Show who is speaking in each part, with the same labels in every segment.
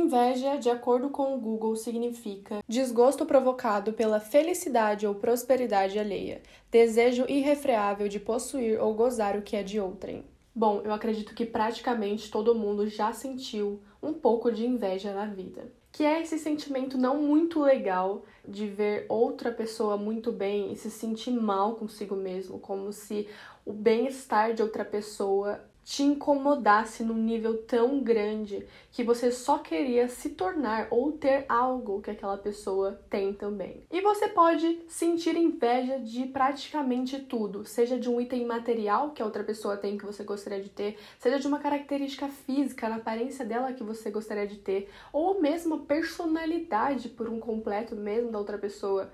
Speaker 1: Inveja, de acordo com o Google, significa desgosto provocado pela felicidade ou prosperidade alheia, desejo irrefreável de possuir ou gozar o que é de outrem. Bom, eu acredito que praticamente todo mundo já sentiu um pouco de inveja na vida. Que é esse sentimento não muito legal de ver outra pessoa muito bem e se sentir mal consigo mesmo, como se o bem-estar de outra pessoa te incomodasse num nível tão grande que você só queria se tornar ou ter algo que aquela pessoa tem também. E você pode sentir inveja de praticamente tudo, seja de um item material que a outra pessoa tem que você gostaria de ter, seja de uma característica física na aparência dela que você gostaria de ter, ou mesmo a personalidade por um completo mesmo da outra pessoa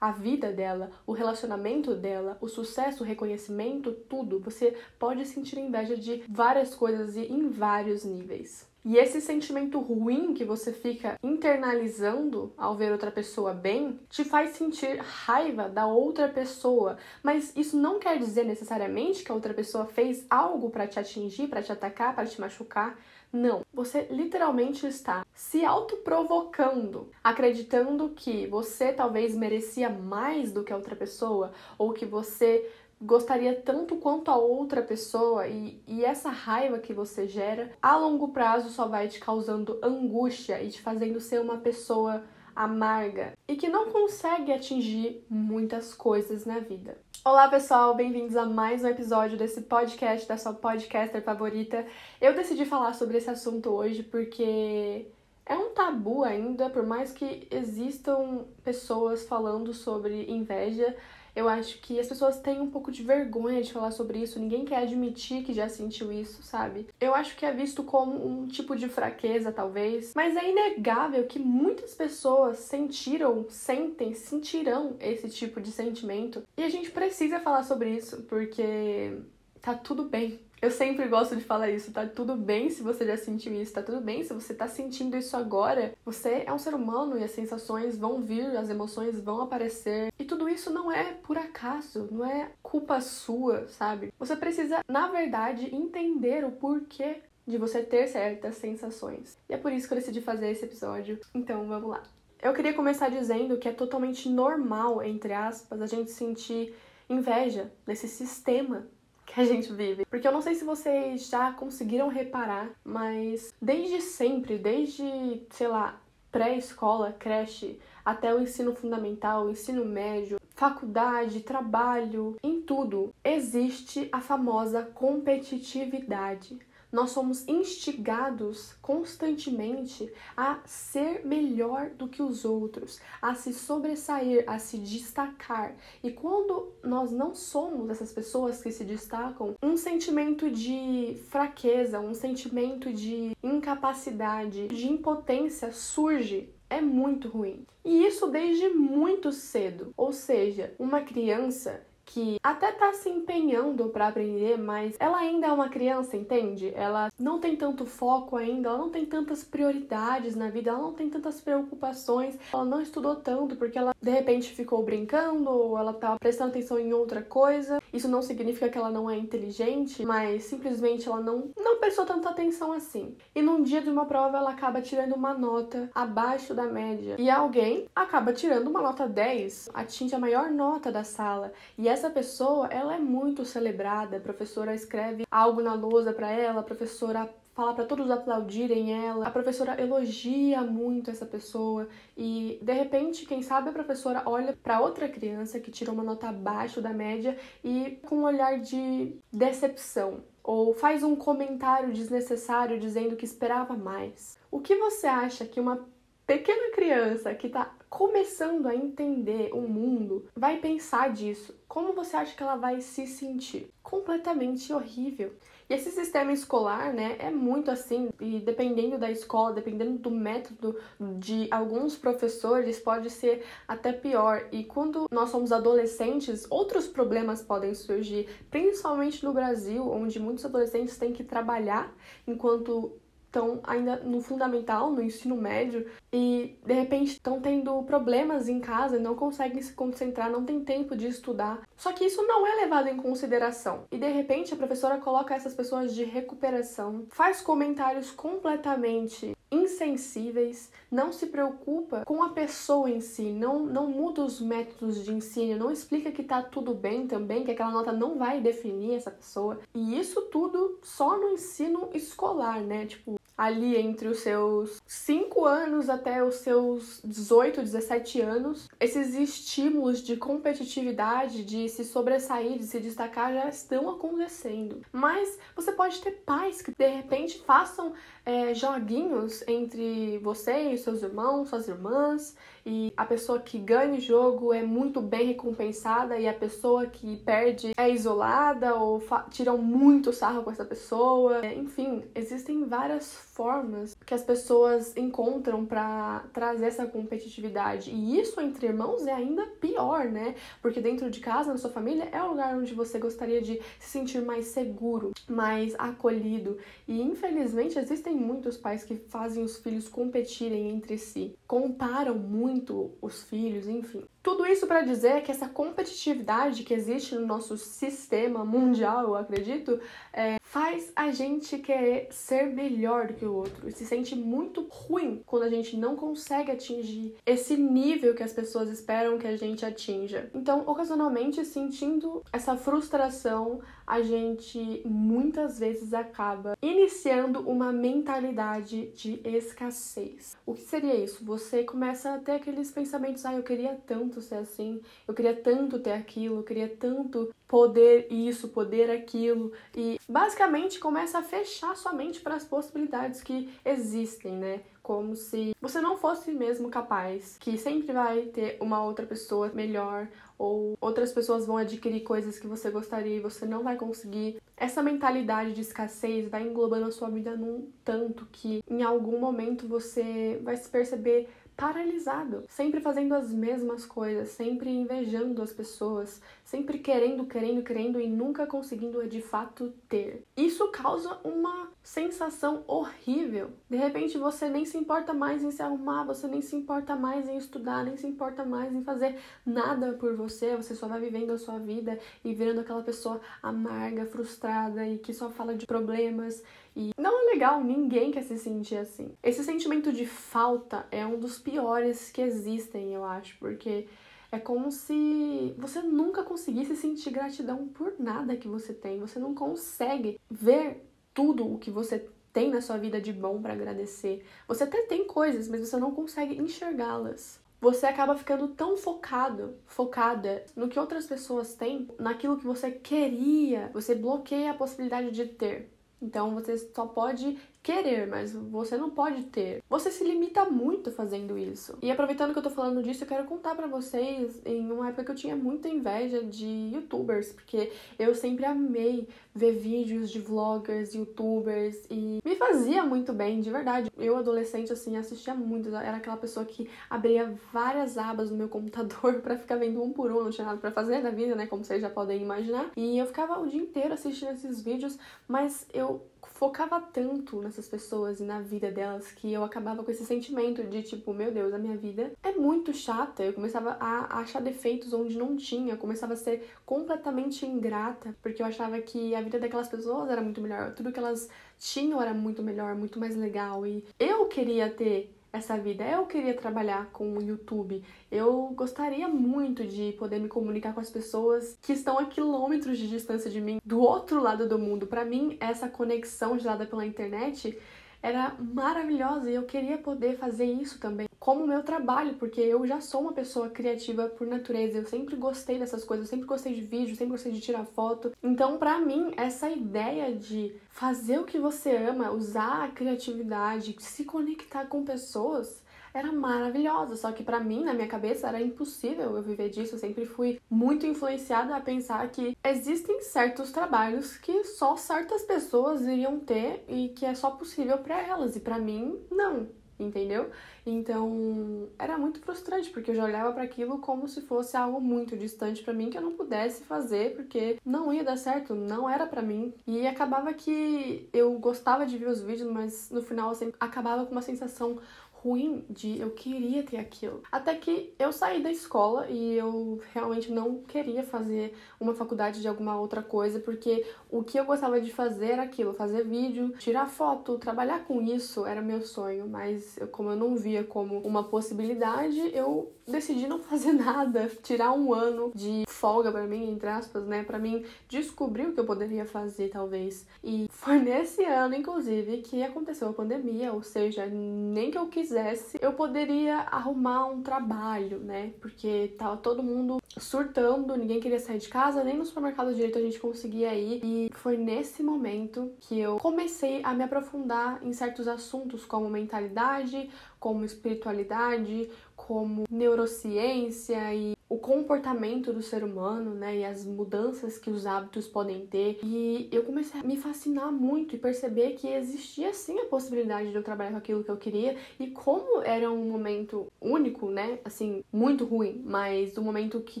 Speaker 1: a vida dela, o relacionamento dela, o sucesso, o reconhecimento, tudo. Você pode sentir inveja de várias coisas e em vários níveis. E esse sentimento ruim que você fica internalizando ao ver outra pessoa bem te faz sentir raiva da outra pessoa, mas isso não quer dizer necessariamente que a outra pessoa fez algo para te atingir, para te atacar, para te machucar. Não, você literalmente está se autoprovocando, acreditando que você talvez merecia mais do que a outra pessoa ou que você gostaria tanto quanto a outra pessoa e, e essa raiva que você gera a longo prazo só vai te causando angústia e te fazendo ser uma pessoa amarga e que não consegue atingir muitas coisas na vida. Olá pessoal, bem-vindos a mais um episódio desse podcast da sua podcaster favorita. Eu decidi falar sobre esse assunto hoje porque é um tabu ainda, por mais que existam pessoas falando sobre inveja, eu acho que as pessoas têm um pouco de vergonha de falar sobre isso, ninguém quer admitir que já sentiu isso, sabe? Eu acho que é visto como um tipo de fraqueza, talvez, mas é inegável que muitas pessoas sentiram, sentem, sentirão esse tipo de sentimento. E a gente precisa falar sobre isso, porque tá tudo bem eu sempre gosto de falar isso, tá tudo bem se você já sentiu isso, tá tudo bem se você tá sentindo isso agora. Você é um ser humano e as sensações vão vir, as emoções vão aparecer. E tudo isso não é por acaso, não é culpa sua, sabe? Você precisa, na verdade, entender o porquê de você ter certas sensações. E é por isso que eu decidi fazer esse episódio. Então, vamos lá. Eu queria começar dizendo que é totalmente normal, entre aspas, a gente sentir inveja desse sistema que a gente vive. Porque eu não sei se vocês já conseguiram reparar, mas desde sempre, desde, sei lá, pré-escola, creche, até o ensino fundamental, o ensino médio, faculdade, trabalho, em tudo, existe a famosa competitividade nós somos instigados constantemente a ser melhor do que os outros, a se sobressair, a se destacar. E quando nós não somos essas pessoas que se destacam, um sentimento de fraqueza, um sentimento de incapacidade, de impotência surge é muito ruim. E isso desde muito cedo. Ou seja, uma criança que até tá se empenhando para aprender, mas ela ainda é uma criança, entende? Ela não tem tanto foco ainda, ela não tem tantas prioridades na vida, ela não tem tantas preocupações, ela não estudou tanto porque ela de repente ficou brincando ou ela tá prestando atenção em outra coisa. Isso não significa que ela não é inteligente, mas simplesmente ela não não prestou tanta atenção assim. E num dia de uma prova ela acaba tirando uma nota abaixo da média e alguém acaba tirando uma nota 10, atinge a maior nota da sala. E essa pessoa, ela é muito celebrada, a professora escreve algo na lousa para ela, a professora fala para todos aplaudirem ela, a professora elogia muito essa pessoa e de repente, quem sabe a professora olha para outra criança que tirou uma nota abaixo da média e com um olhar de decepção ou faz um comentário desnecessário dizendo que esperava mais. O que você acha que uma pequena criança que está começando a entender o mundo vai pensar disso? Como você acha que ela vai se sentir? Completamente horrível. E esse sistema escolar, né, é muito assim, e dependendo da escola, dependendo do método de alguns professores, pode ser até pior. E quando nós somos adolescentes, outros problemas podem surgir, principalmente no Brasil, onde muitos adolescentes têm que trabalhar enquanto estão ainda no fundamental, no ensino médio, e de repente estão tendo problemas em casa, não conseguem se concentrar, não tem tempo de estudar. Só que isso não é levado em consideração. E de repente a professora coloca essas pessoas de recuperação, faz comentários completamente insensíveis, não se preocupa com a pessoa em si, não, não muda os métodos de ensino, não explica que tá tudo bem também, que aquela nota não vai definir essa pessoa. E isso tudo só no ensino escolar, né? Tipo, ali entre os seus 5 anos até os seus 18, 17 anos, esses estímulos de competitividade, de se sobressair, de se destacar já estão acontecendo. Mas você pode ter pais que de repente façam é, joguinhos entre você e seus irmãos, suas irmãs, e a pessoa que ganha o jogo é muito bem recompensada e a pessoa que perde é isolada ou tiram muito sarro com essa pessoa. É, enfim, existem várias formas que as pessoas encontram para trazer essa competitividade. E isso entre irmãos é ainda pior, né? Porque dentro de casa, na sua família, é o lugar onde você gostaria de se sentir mais seguro, mais acolhido. E infelizmente existem muitos pais que fazem os filhos competirem entre si, comparam muito os filhos, enfim. Tudo isso para dizer que essa competitividade que existe no nosso sistema mundial, eu acredito, é, faz a gente querer ser melhor do que o outro e se sente muito ruim quando a gente não consegue atingir esse nível que as pessoas esperam que a gente atinja. Então, ocasionalmente, sentindo essa frustração, a gente muitas vezes acaba iniciando uma mentalidade de escassez. O que seria isso? Você começa a ter aqueles pensamentos: ah, eu queria tanto ser assim, eu queria tanto ter aquilo, eu queria tanto poder isso, poder aquilo, e basicamente começa a fechar sua mente para as possibilidades que existem, né? Como se você não fosse mesmo capaz, que sempre vai ter uma outra pessoa melhor ou outras pessoas vão adquirir coisas que você gostaria e você não vai conseguir. Essa mentalidade de escassez vai englobando a sua vida num tanto que em algum momento você vai se perceber paralisado, sempre fazendo as mesmas coisas, sempre invejando as pessoas, sempre querendo, querendo, querendo e nunca conseguindo de fato ter. Isso causa uma sensação horrível. De repente você nem se importa mais em se arrumar, você nem se importa mais em estudar, nem se importa mais em fazer nada por você, você só vai vivendo a sua vida e virando aquela pessoa amarga, frustrada e que só fala de problemas e não é legal, ninguém quer se sentir assim. Esse sentimento de falta é um dos piores que existem, eu acho, porque é como se você nunca conseguisse sentir gratidão por nada que você tem. Você não consegue ver tudo o que você tem na sua vida de bom para agradecer. Você até tem coisas, mas você não consegue enxergá-las. Você acaba ficando tão focado, focada no que outras pessoas têm, naquilo que você queria, você bloqueia a possibilidade de ter. Então você só pode querer, mas você não pode ter. Você se limita muito fazendo isso. E aproveitando que eu tô falando disso, eu quero contar para vocês em uma época que eu tinha muita inveja de youtubers, porque eu sempre amei ver vídeos de vloggers, youtubers e me fazia muito bem, de verdade. Eu adolescente assim assistia muito, era aquela pessoa que abria várias abas no meu computador para ficar vendo um por um, não tinha nada para fazer na vida, né, como vocês já podem imaginar. E eu ficava o dia inteiro assistindo esses vídeos, mas eu focava tanto nessas pessoas e na vida delas que eu acabava com esse sentimento de tipo, meu Deus, a minha vida é muito chata. Eu começava a achar defeitos onde não tinha, eu começava a ser completamente ingrata, porque eu achava que a vida daquelas pessoas era muito melhor, tudo que elas tinham era muito melhor, muito mais legal e eu queria ter essa vida. Eu queria trabalhar com o YouTube. Eu gostaria muito de poder me comunicar com as pessoas que estão a quilômetros de distância de mim, do outro lado do mundo. Para mim, essa conexão gerada pela internet era maravilhosa e eu queria poder fazer isso também como meu trabalho, porque eu já sou uma pessoa criativa por natureza, eu sempre gostei dessas coisas, eu sempre gostei de vídeo, sempre gostei de tirar foto. Então, para mim, essa ideia de fazer o que você ama, usar a criatividade, se conectar com pessoas, era maravilhosa, só que para mim, na minha cabeça, era impossível eu viver disso. Eu sempre fui muito influenciada a pensar que existem certos trabalhos que só certas pessoas iriam ter e que é só possível para elas, e para mim, não. entendeu? Então, era muito frustrante, porque eu já olhava para aquilo como se fosse algo muito distante para mim que eu não pudesse fazer, porque não ia dar certo, não era para mim. E acabava que eu gostava de ver os vídeos, mas no final assim, acabava com uma sensação ruim de eu queria ter aquilo. Até que eu saí da escola e eu realmente não queria fazer uma faculdade de alguma outra coisa, porque o que eu gostava de fazer era aquilo, fazer vídeo, tirar foto, trabalhar com isso era meu sonho, mas eu, como eu não via como uma possibilidade, eu decidi não fazer nada, tirar um ano de folga para mim, entre aspas, né, para mim descobrir o que eu poderia fazer talvez. E foi nesse ano, inclusive, que aconteceu a pandemia, ou seja, nem que eu quisesse, eu poderia arrumar um trabalho, né? Porque tava todo mundo surtando, ninguém queria sair de casa, nem no supermercado direito a gente conseguia ir. E foi nesse momento que eu comecei a me aprofundar em certos assuntos como mentalidade, como espiritualidade, como neurociência e o comportamento do ser humano, né, e as mudanças que os hábitos podem ter. E eu comecei a me fascinar muito e perceber que existia sim a possibilidade de eu trabalhar com aquilo que eu queria. E como era um momento único, né, assim, muito ruim, mas um momento que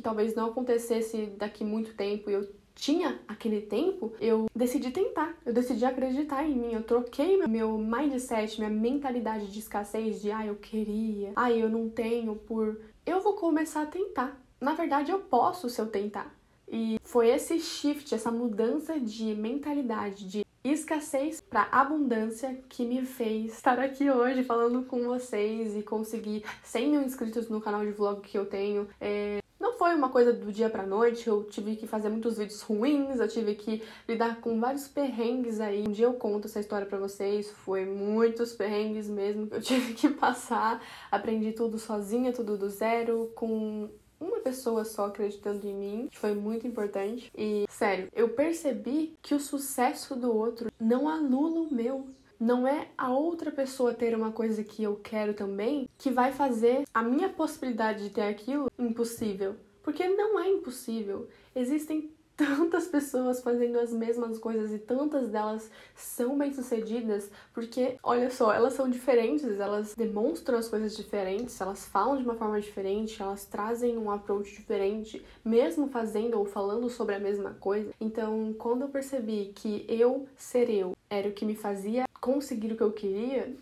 Speaker 1: talvez não acontecesse daqui muito tempo e eu tinha aquele tempo, eu decidi tentar, eu decidi acreditar em mim, eu troquei meu mindset, minha mentalidade de escassez, de ah, eu queria, ah, eu não tenho, por eu vou começar a tentar. Na verdade, eu posso se eu tentar. E foi esse shift, essa mudança de mentalidade, de escassez para abundância que me fez estar aqui hoje falando com vocês e conseguir 100 mil inscritos no canal de vlog que eu tenho. É, não foi uma coisa do dia pra noite, eu tive que fazer muitos vídeos ruins, eu tive que lidar com vários perrengues aí. Um dia eu conto essa história pra vocês, foi muitos perrengues mesmo que eu tive que passar. Aprendi tudo sozinha, tudo do zero, com uma pessoa só acreditando em mim, que foi muito importante. E, sério, eu percebi que o sucesso do outro não anula o meu não é a outra pessoa ter uma coisa que eu quero também que vai fazer a minha possibilidade de ter aquilo impossível. Porque não é impossível. Existem tantas pessoas fazendo as mesmas coisas e tantas delas são bem-sucedidas, porque olha só, elas são diferentes, elas demonstram as coisas diferentes, elas falam de uma forma diferente, elas trazem um approach diferente, mesmo fazendo ou falando sobre a mesma coisa. Então, quando eu percebi que eu ser eu era o que me fazia conseguir o que eu queria,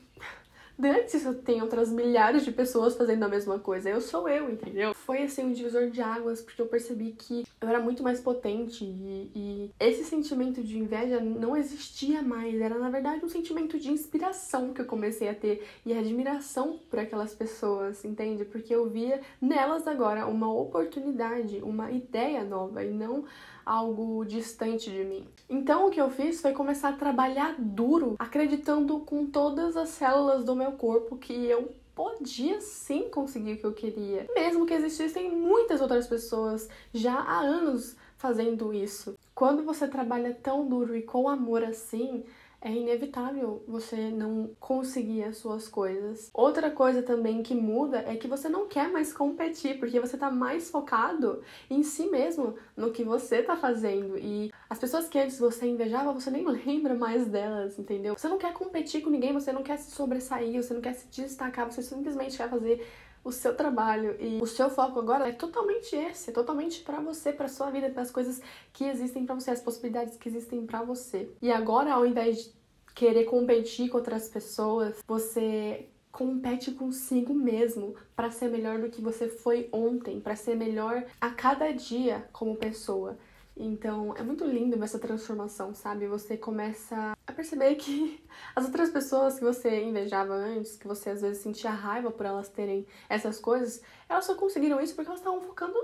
Speaker 1: Antes eu tenho outras milhares de pessoas fazendo a mesma coisa. Eu sou eu, entendeu? Foi assim um divisor de águas, porque eu percebi que eu era muito mais potente e, e, esse sentimento de inveja não existia mais. Era na verdade um sentimento de inspiração que eu comecei a ter e admiração por aquelas pessoas, entende? Porque eu via nelas agora uma oportunidade, uma ideia nova e não algo distante de mim. Então o que eu fiz foi começar a trabalhar duro, acreditando com todas as células do meu corpo que eu podia sim conseguir o que eu queria, mesmo que existissem muitas outras pessoas já há anos fazendo isso. Quando você trabalha tão duro e com amor assim, é inevitável você não conseguir as suas coisas. Outra coisa também que muda é que você não quer mais competir, porque você tá mais focado em si mesmo, no que você tá fazendo. E as pessoas que antes você invejava, você nem lembra mais delas, entendeu? Você não quer competir com ninguém, você não quer se sobressair, você não quer se destacar, você simplesmente quer fazer o seu trabalho e o seu foco agora é totalmente esse, é totalmente para você, para sua vida, para as coisas que existem para você, as possibilidades que existem para você. E agora, ao invés de querer competir com outras pessoas, você compete consigo mesmo para ser melhor do que você foi ontem, para ser melhor a cada dia como pessoa. Então é muito lindo essa transformação, sabe? Você começa a perceber que as outras pessoas que você invejava antes, que você às vezes sentia raiva por elas terem essas coisas, elas só conseguiram isso porque elas estavam focando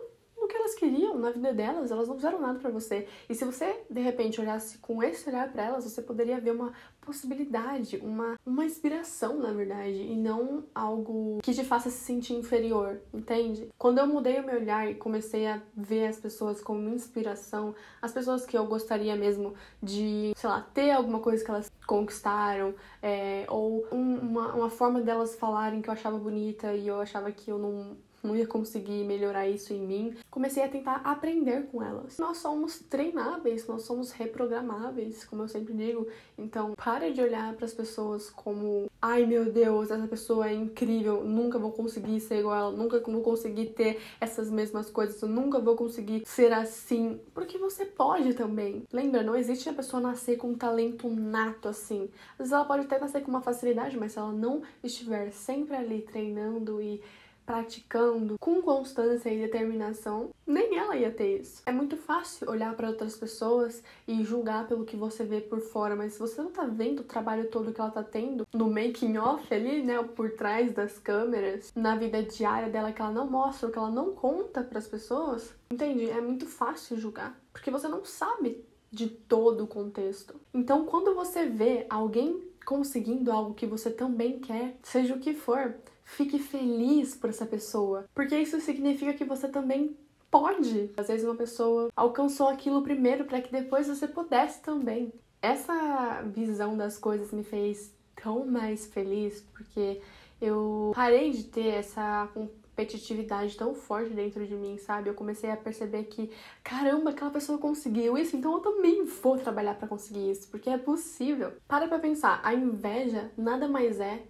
Speaker 1: no que elas queriam na vida delas, elas não fizeram nada para você. E se você de repente olhasse com esse olhar para elas, você poderia ver uma possibilidade, uma, uma inspiração, na verdade, e não algo que te faça se sentir inferior, entende? Quando eu mudei o meu olhar e comecei a ver as pessoas como inspiração, as pessoas que eu gostaria mesmo de, sei lá, ter alguma coisa que elas conquistaram, é, ou um, uma, uma forma delas falarem que eu achava bonita e eu achava que eu não não ia conseguir melhorar isso em mim. Comecei a tentar aprender com elas. Nós somos treináveis, nós somos reprogramáveis, como eu sempre digo. Então, pare de olhar para as pessoas como, ai meu Deus, essa pessoa é incrível, nunca vou conseguir ser igual nunca vou conseguir ter essas mesmas coisas, nunca vou conseguir ser assim. Porque você pode também. Lembra, não existe a pessoa nascer com um talento nato assim. Às vezes ela pode até nascer com uma facilidade, mas se ela não estiver sempre ali treinando e praticando com constância e determinação, nem ela ia ter isso. É muito fácil olhar para outras pessoas e julgar pelo que você vê por fora, mas se você não tá vendo o trabalho todo que ela tá tendo no making off ali, né, por trás das câmeras, na vida diária dela que ela não mostra, que ela não conta para as pessoas, entende? É muito fácil julgar, porque você não sabe de todo o contexto. Então, quando você vê alguém conseguindo algo que você também quer, seja o que for, Fique feliz por essa pessoa, porque isso significa que você também pode. Às vezes uma pessoa alcançou aquilo primeiro para que depois você pudesse também. Essa visão das coisas me fez tão mais feliz porque eu parei de ter essa competitividade tão forte dentro de mim, sabe? Eu comecei a perceber que, caramba, aquela pessoa conseguiu isso, então eu também vou trabalhar para conseguir isso, porque é possível. Para pra pensar, a inveja nada mais é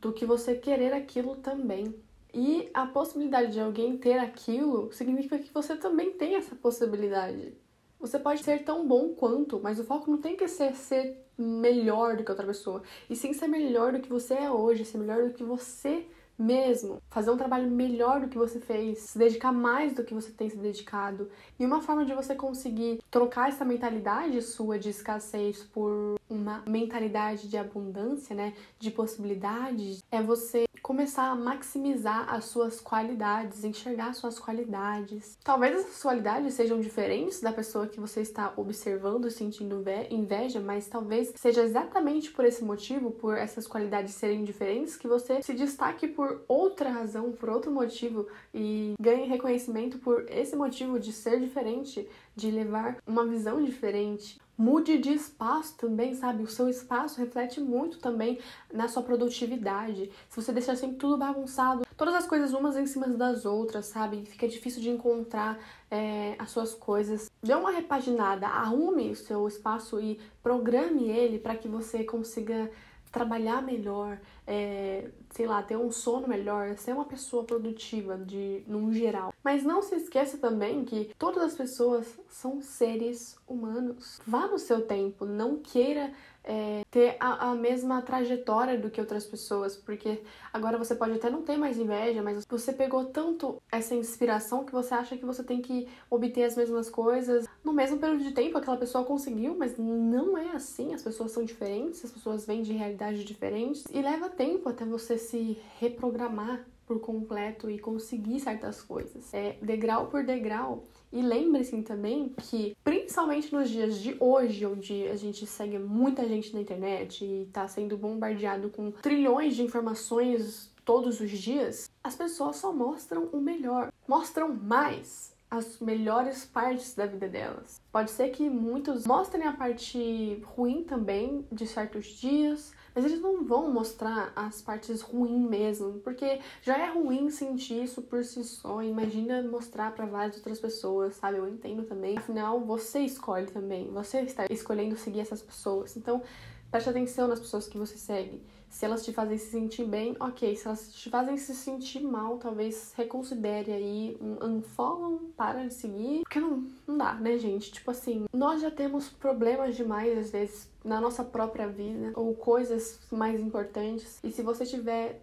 Speaker 1: do que você querer aquilo também. E a possibilidade de alguém ter aquilo significa que você também tem essa possibilidade. Você pode ser tão bom quanto, mas o foco não tem que ser ser melhor do que outra pessoa, e sim ser melhor do que você é hoje, ser melhor do que você mesmo, fazer um trabalho melhor do que você fez, se dedicar mais do que você tem se dedicado. E uma forma de você conseguir trocar essa mentalidade sua de escassez por uma mentalidade de abundância, né, de possibilidades, é você começar a maximizar as suas qualidades, enxergar suas qualidades. Talvez essas qualidades sejam diferentes da pessoa que você está observando, sentindo inveja, mas talvez seja exatamente por esse motivo, por essas qualidades serem diferentes, que você se destaque por outra razão, por outro motivo e ganhe reconhecimento por esse motivo de ser diferente, de levar uma visão diferente. Mude de espaço também, sabe? O seu espaço reflete muito também na sua produtividade. Se você deixar sempre tudo bagunçado, todas as coisas umas em cima das outras, sabe? Fica difícil de encontrar é, as suas coisas. Dê uma repaginada, arrume o seu espaço e programe ele para que você consiga trabalhar melhor, é, sei lá, ter um sono melhor, ser uma pessoa produtiva de num geral. Mas não se esqueça também que todas as pessoas são seres humanos. Vá no seu tempo, não queira é, ter a, a, mesma trajetória do que outras pessoas, porque agora você pode até não ter mais inveja, mas você pegou tanto essa inspiração que você acha que você tem que obter as mesmas coisas no mesmo período de tempo aquela pessoa conseguiu, mas não é assim, as pessoas são diferentes, as pessoas vêm de realidades diferentes e leva tempo até você se reprogramar por completo e conseguir certas coisas. É degrau por degrau. E lembre-se também que, principalmente nos dias de hoje, onde a gente segue muita gente na internet e está sendo bombardeado com trilhões de informações todos os dias, as pessoas só mostram o melhor, mostram mais as melhores partes da vida delas. Pode ser que muitos mostrem a parte ruim também de certos dias, mas eles não vão mostrar as partes ruins mesmo, porque já é ruim sentir isso por si só. Imagina mostrar para várias outras pessoas, sabe? Eu entendo também. Afinal, você escolhe também, você está escolhendo seguir essas pessoas. Então, preste atenção nas pessoas que você segue. Se elas te fazem se sentir bem, ok. Se elas te fazem se sentir mal, talvez reconsidere aí um unfollow, para de seguir. Porque não, não dá, né, gente? Tipo assim, nós já temos problemas demais, às vezes, na nossa própria vida, ou coisas mais importantes. E se você tiver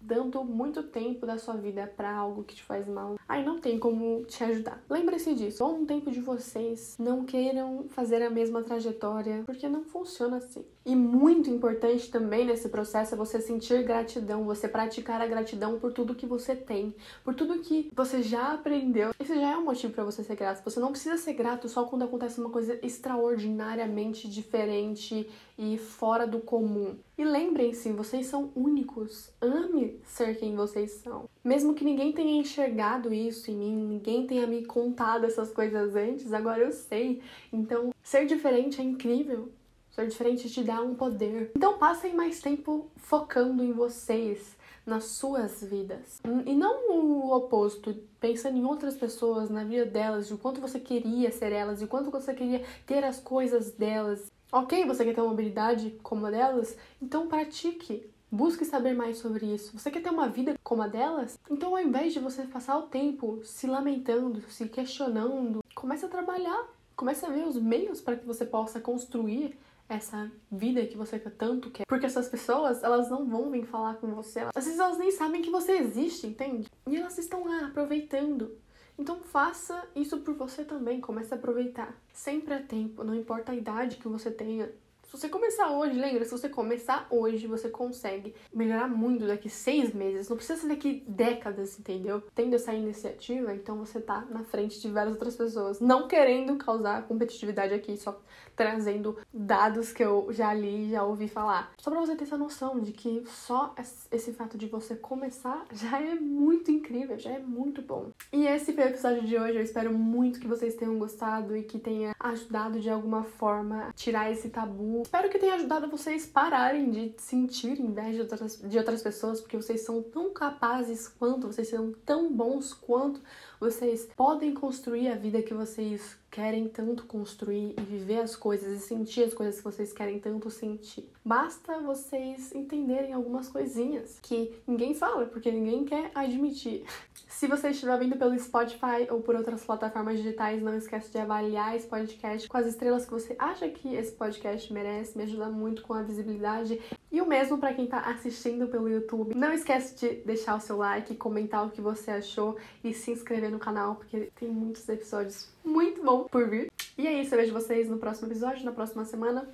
Speaker 1: dando muito tempo da sua vida para algo que te faz mal, aí não tem como te ajudar. Lembre-se disso. Bom tempo de vocês não queiram fazer a mesma trajetória, porque não funciona assim. E muito importante também nesse processo é você sentir gratidão, você praticar a gratidão por tudo que você tem, por tudo que você já aprendeu. Esse já é um motivo para você ser grato. Você não precisa ser grato só quando acontece uma coisa extraordinariamente diferente e fora do comum. E lembrem-se, vocês são únicos. Ame ser quem vocês são. Mesmo que ninguém tenha enxergado isso em mim, ninguém tenha me contado essas coisas antes, agora eu sei. Então, ser diferente é incrível. Ser diferente te dá um poder. Então passem mais tempo focando em vocês. nas suas vidas. E não o oposto, pensando em outras pessoas, na vida delas, de quanto você queria ser elas, de quanto você queria ter as coisas delas. Ok, você quer ter uma habilidade como a delas? Então pratique. Busque saber mais sobre isso. Você quer ter uma vida como a delas? Então, ao invés de você passar o tempo se lamentando, se questionando, comece a trabalhar. Comece a ver os meios para que você possa construir essa vida que você tanto quer. Porque essas pessoas, elas não vão vir falar com você. Às vezes elas nem sabem que você existe, entende? E elas estão lá aproveitando. Então faça isso por você também, comece a aproveitar. Sempre é tempo, não importa a idade que você tenha, se você começar hoje, lembra, se você começar hoje, você consegue melhorar muito daqui seis meses. Não precisa ser daqui décadas, entendeu? Tendo essa iniciativa, então você tá na frente de várias outras pessoas. Não querendo causar competitividade aqui, só trazendo dados que eu já li, já ouvi falar. Só pra você ter essa noção de que só esse fato de você começar já é muito incrível, já é muito bom. E esse foi o episódio de hoje. Eu espero muito que vocês tenham gostado e que tenha ajudado de alguma forma a tirar esse tabu Espero que tenha ajudado vocês pararem de sentir inveja de outras, de outras pessoas, porque vocês são tão capazes quanto, vocês são tão bons quanto, vocês podem construir a vida que vocês querem tanto construir e viver as coisas e sentir as coisas que vocês querem tanto sentir. Basta vocês entenderem algumas coisinhas que ninguém fala, porque ninguém quer admitir. Se você estiver vindo pelo Spotify ou por outras plataformas digitais, não esquece de avaliar esse podcast com as estrelas que você acha que esse podcast merece, me ajuda muito com a visibilidade. E o mesmo para quem está assistindo pelo YouTube. Não esquece de deixar o seu like, comentar o que você achou e se inscrever no canal, porque tem muitos episódios muito bons por vir. E é isso, eu vejo vocês no próximo episódio, na próxima semana.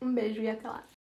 Speaker 1: Um beijo e até lá!